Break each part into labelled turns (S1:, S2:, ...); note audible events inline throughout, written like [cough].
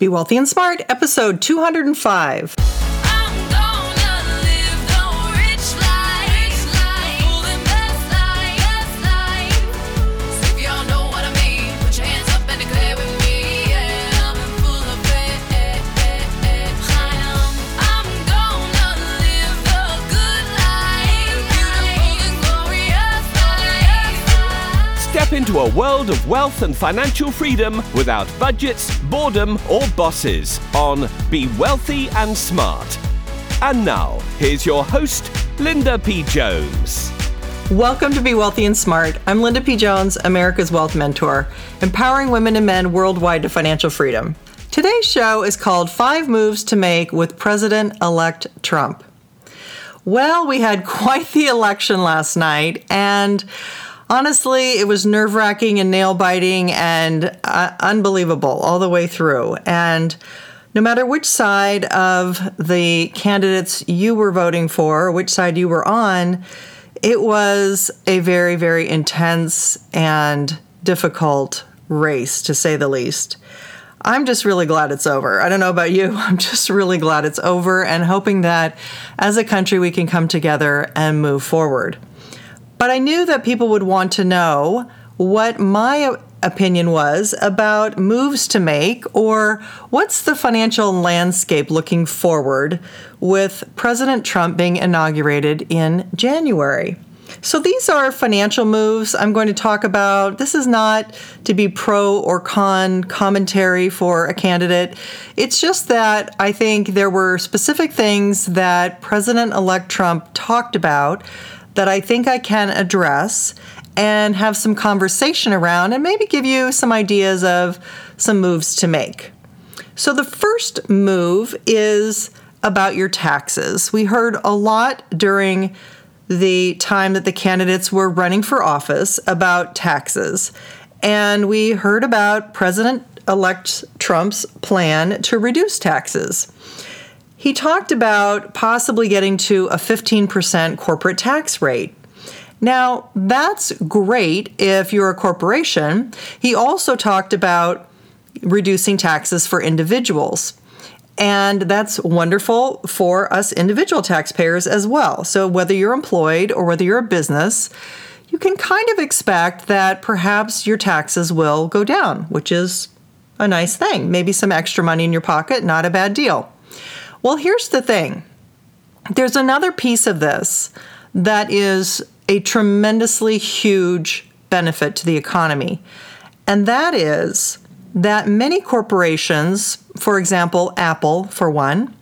S1: Be Wealthy and Smart, episode 205.
S2: A world of wealth and financial freedom without budgets, boredom, or bosses on Be Wealthy and Smart. And now, here's your host, Linda P. Jones.
S1: Welcome to Be Wealthy and Smart. I'm Linda P. Jones, America's Wealth Mentor, empowering women and men worldwide to financial freedom. Today's show is called Five Moves to Make with President elect Trump. Well, we had [laughs] quite the election last night, and honestly, it was nerve wracking and nail biting and uh, unbelievable all the way through. And no matter which side of the candidates you were voting for, which side you were on, it was a very, very intense and difficult race, to say the least. I'm just really glad it's over. I don't know about you. [laughs] I'm just really glad it's over and hoping that as a country we can come together and move forward. But I knew that people would want to know what my opinion was about moves to make or what's the financial landscape looking forward with President Trump being inaugurated in January. So these are financial moves I'm going to talk about. This is not to be pro or con commentary for a candidate. It's just that I think there were specific things that President elect Trump talked about that I think I can address and have some conversation around and maybe give you some ideas of some moves to make. So, the first move is about your taxes. We heard a lot during the time that the candidates were running for office about taxes. And we heard about President elect Trump's plan to reduce taxes. He talked about possibly getting to a 15% corporate tax rate. Now, that's great if you're a corporation. He also talked about reducing taxes for individuals. And that's wonderful for us individual taxpayers as well. So, whether you're employed or whether you're a business, you can kind of expect that perhaps your taxes will go down, which is a nice thing. Maybe some extra money in your pocket, not a bad deal. Well, here's the thing. There's another piece of this that is a tremendously huge benefit to the economy, and that is that many corporations, for example, Apple, for one,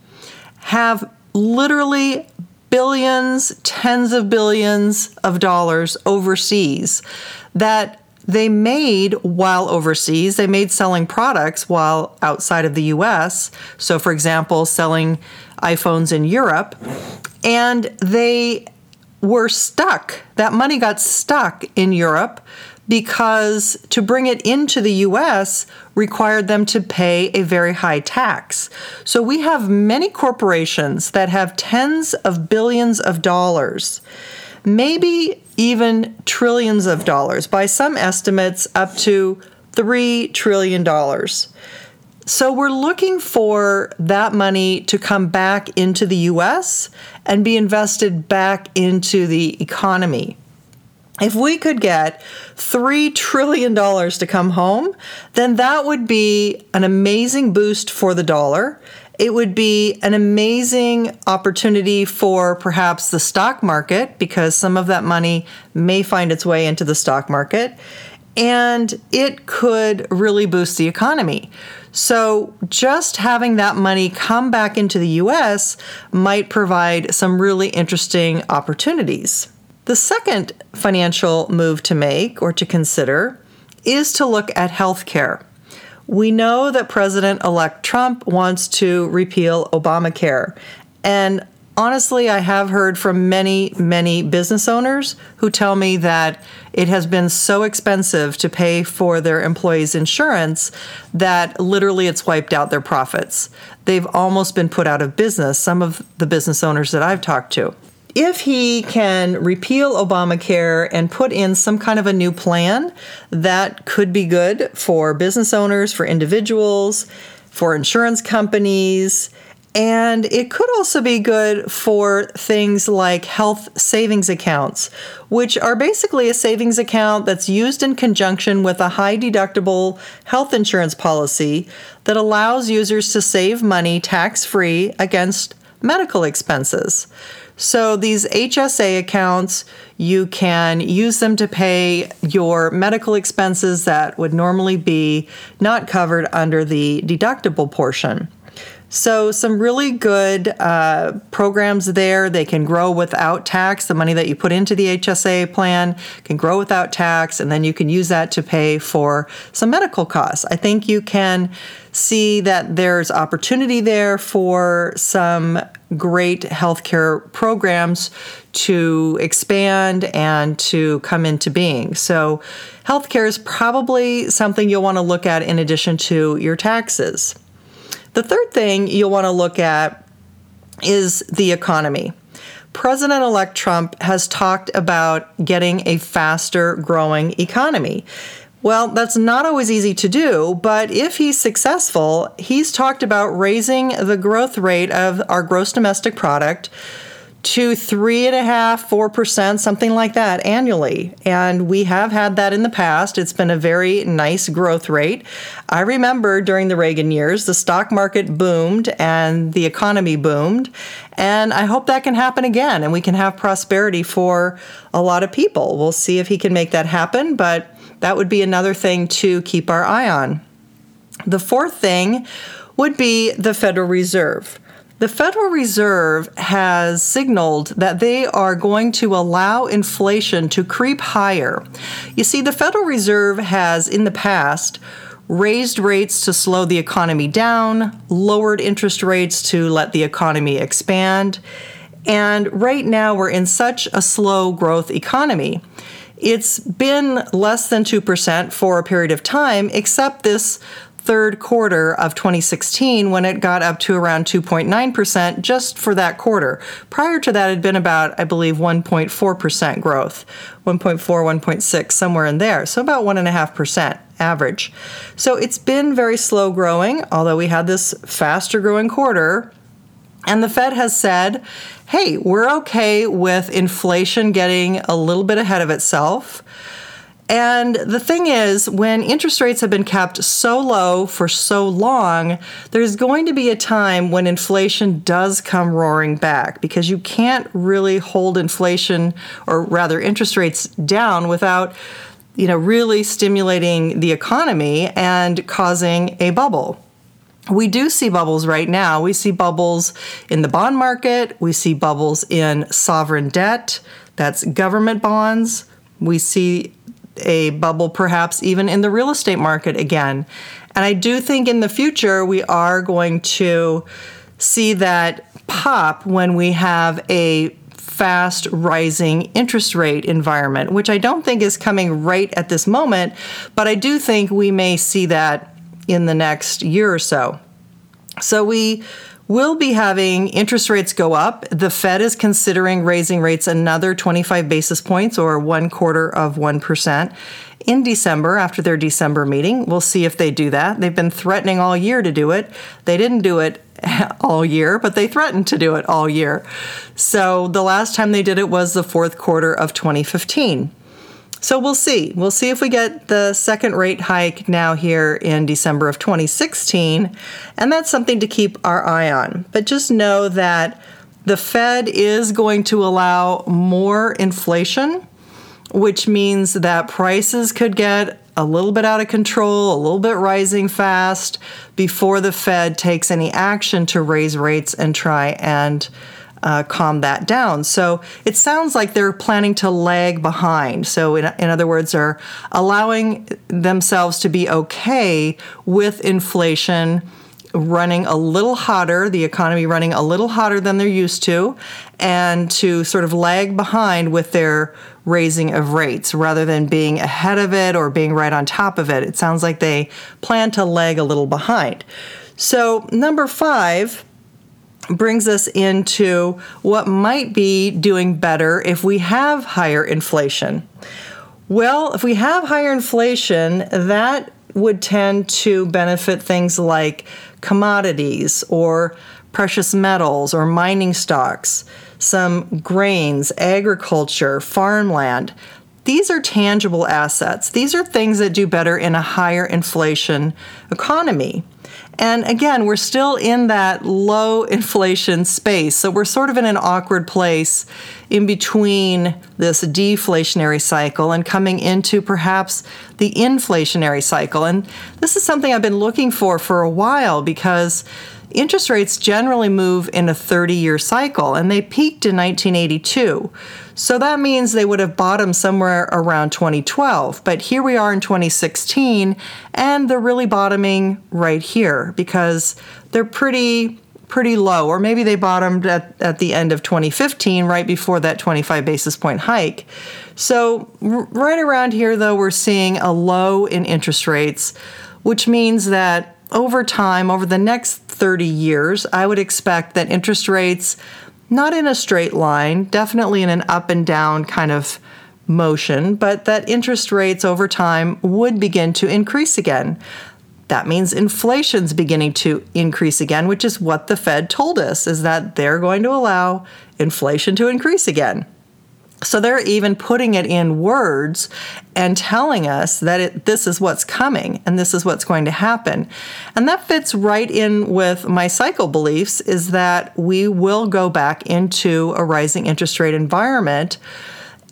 S1: have literally billions, tens of billions of dollars overseas that they made while overseas. They made selling products while outside of the US. So, for example, selling iPhones in Europe. And they were stuck. That money got stuck in Europe because to bring it into the US required them to pay a very high tax. So we have many corporations that have tens of billions of dollars maybe even trillions of dollars. By some estimates, up to $3 trillion. So we're looking for that money to come back into the US and be invested back into the economy. If we could get $3 trillion to come home, then that would be an amazing boost for the dollar it would be an amazing opportunity for perhaps the stock market because some of that money may find its way into the stock market and it could really boost the economy. So, just having that money come back into the US might provide some really interesting opportunities. The second financial move to make or to consider is to look at healthcare. We know that President elect Trump wants to repeal Obamacare. And honestly, I have heard from many, many business owners who tell me that it has been so expensive to pay for their employees' insurance that literally it's wiped out their profits. They've almost been put out of business, some of the business owners that I've talked to if he can repeal Obamacare and put in some kind of a new plan that could be good for business owners, for individuals, for insurance companies. And it could also be good for things like health savings accounts, which are basically a savings account that's used in conjunction with a high deductible health insurance policy that allows users to save money tax free against medical expenses. So these HSA accounts, you can use them to pay your medical expenses that would normally be not covered under the deductible portion. So, some really good uh, programs there. They can grow without tax. The money that you put into the HSA plan can grow without tax, and then you can use that to pay for some medical costs. I think you can see that there's opportunity there for some great healthcare programs to expand and to come into being. So, healthcare is probably something you'll want to look at in addition to your taxes. The third thing you'll want to look at is the economy. President elect Trump has talked about getting a faster growing economy. Well, that's not always easy to do, but if he's successful, he's talked about raising the growth rate of our gross domestic product to three and a half, four percent, something like that annually. And we have had that in the past. It's been a very nice growth rate. I remember during the Reagan years, the stock market boomed and the economy boomed. And I hope that can happen again and we can have prosperity for a lot of people. We'll see if he can make that happen, but that would be another thing to keep our eye on. The fourth thing would be the Federal Reserve. The Federal Reserve has signaled that they are going to allow inflation to creep higher. You see, the Federal Reserve has in the past raised rates to slow the economy down, lowered interest rates to let the economy expand. And right now, we're in such a slow growth economy. It's been less than 2% for a period of time, except this third quarter of 2016 when it got up to around 2.9% just for that quarter. Prior to that, it had been about, I believe, 1.4% growth, 1.4, 1.6, somewhere in there. So about 1.5% average. So it's been very slow growing, although we had this faster growing quarter. And the Fed has said, hey, we're okay with inflation getting a little bit ahead of itself. And the thing is, when interest rates have been kept so low for so long, there's going to be a time when inflation does come roaring back because you can't really hold inflation or rather interest rates down without you know really stimulating the economy and causing a bubble. We do see bubbles right now. We see bubbles in the bond market, we see bubbles in sovereign debt, that's government bonds. We see a bubble perhaps even in the real estate market again. And I do think in the future we are going to see that pop when we have a fast rising interest rate environment, which I don't think is coming right at this moment, but I do think we may see that in the next year or so. So we will be having interest rates go up. The Fed is considering raising rates another 25 basis points or one quarter of 1% in December after their December meeting. We'll see if they do that. They've been threatening all year to do it. They didn't do it [laughs] all year, but they threatened to do it all year. So the last time they did it was the fourth quarter of 2015. So we'll see. We'll see if we get the second rate hike now here in December of 2016. And that's something to keep our eye on. But just know that the Fed is going to allow more inflation, which means that prices could get a little bit out of control, a little bit rising fast before the Fed takes any action to raise rates and try and uh, calm that down. So it sounds like they're planning to lag behind. So, in, in other words, they're allowing themselves to be okay with inflation running a little hotter, the economy running a little hotter than they're used to, and to sort of lag behind with their raising of rates rather than being ahead of it or being right on top of it. It sounds like they plan to lag a little behind. So, number five brings us into what might be doing better if we have higher inflation. Well, if we have higher inflation, that would tend to benefit things like commodities or precious metals or mining stocks, some grains, agriculture, farmland. These are tangible assets. These are things that do better in a higher inflation economy. And again, we're still in that low inflation space. So we're sort of in an awkward place in between this deflationary cycle and coming into perhaps the inflationary cycle. And this is something I've been looking for for a while because interest rates generally move in a 30 year cycle and they peaked in 1982. So that means they would have bottomed somewhere around 2012. But here we are in 2016, and they're really bottoming right here because they're pretty pretty low, or maybe they bottomed at, at the end of 2015, right before that 25 basis point hike. So, r- right around here, though, we're seeing a low in interest rates, which means that over time, over the next 30 years, I would expect that interest rates not in a straight line, definitely in an up and down kind of motion, but that interest rates over time would begin to increase again. That means inflation's beginning to increase again, which is what the Fed told us is that they're going to allow inflation to increase again. So they're even putting it in words and telling us that it, this is what's coming and this is what's going to happen. And that fits right in with my cycle beliefs is that we will go back into a rising interest rate environment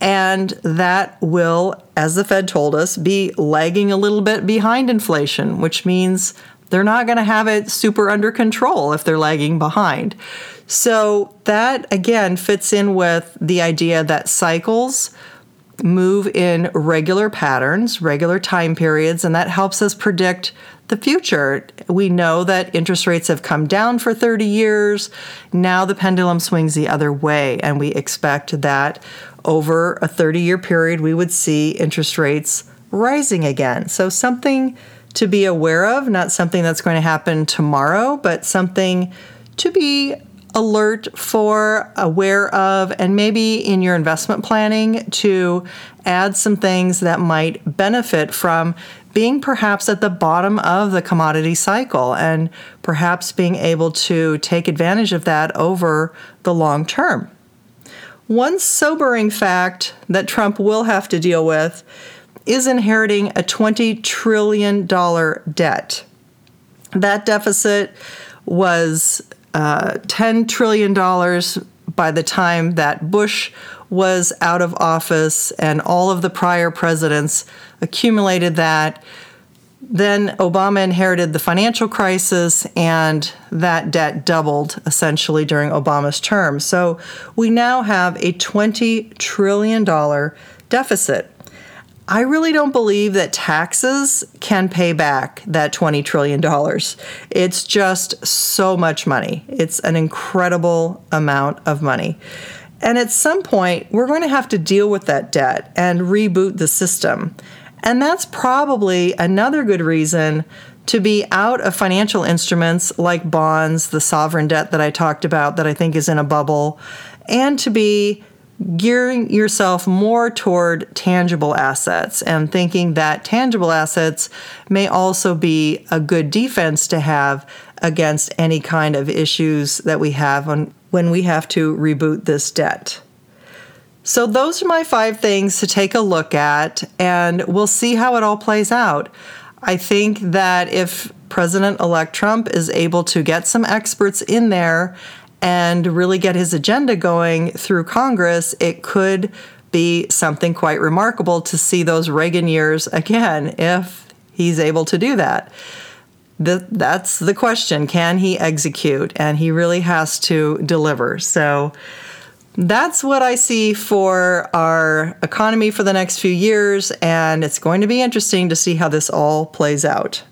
S1: and that will as the Fed told us be lagging a little bit behind inflation, which means they're not going to have it super under control if they're lagging behind. So that again fits in with the idea that cycles move in regular patterns, regular time periods, and that helps us predict the future. We know that interest rates have come down for 30 years. Now the pendulum swings the other way, and we expect that over a 30 year period, we would see interest rates rising again. So, something to be aware of, not something that's going to happen tomorrow, but something to be alert for, aware of, and maybe in your investment planning to add some things that might benefit from being perhaps at the bottom of the commodity cycle and perhaps being able to take advantage of that over the long term. One sobering fact that Trump will have to deal with is inheriting a $20 trillion debt. That deficit was uh, $10 trillion by the time that Bush was out of office and all of the prior presidents accumulated that. Then Obama inherited the financial crisis, and that debt doubled essentially during Obama's term. So we now have a $20 trillion deficit. I really don't believe that taxes can pay back that $20 trillion. It's just so much money. It's an incredible amount of money. And at some point, we're going to have to deal with that debt and reboot the system. And that's probably another good reason to be out of financial instruments like bonds, the sovereign debt that I talked about that I think is in a bubble, and to be gearing yourself more toward tangible assets and thinking that tangible assets may also be a good defense to have against any kind of issues that we have on, when we have to reboot this debt. So, those are my five things to take a look at, and we'll see how it all plays out. I think that if President elect Trump is able to get some experts in there and really get his agenda going through Congress, it could be something quite remarkable to see those Reagan years again if he's able to do that. The, that's the question. Can he execute? And he really has to deliver. So that's what I see for our economy for the next few years. And it's going to be interesting to see how this all plays out.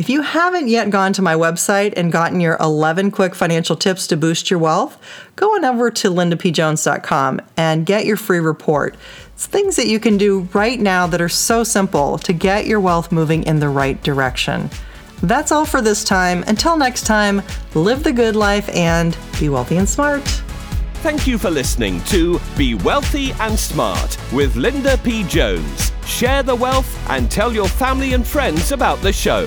S1: If you haven't yet gone to my website and gotten your 11 quick financial tips to boost your wealth, go on over to lindapjones.com and get your free report. It's things that you can do right now that are so simple to get your wealth moving in the right direction. That's all for this time. Until next time, live the good life and be wealthy and smart.
S2: Thank you for listening to Be Wealthy and Smart with Linda P. Jones. Share the wealth and tell your family and friends about the show.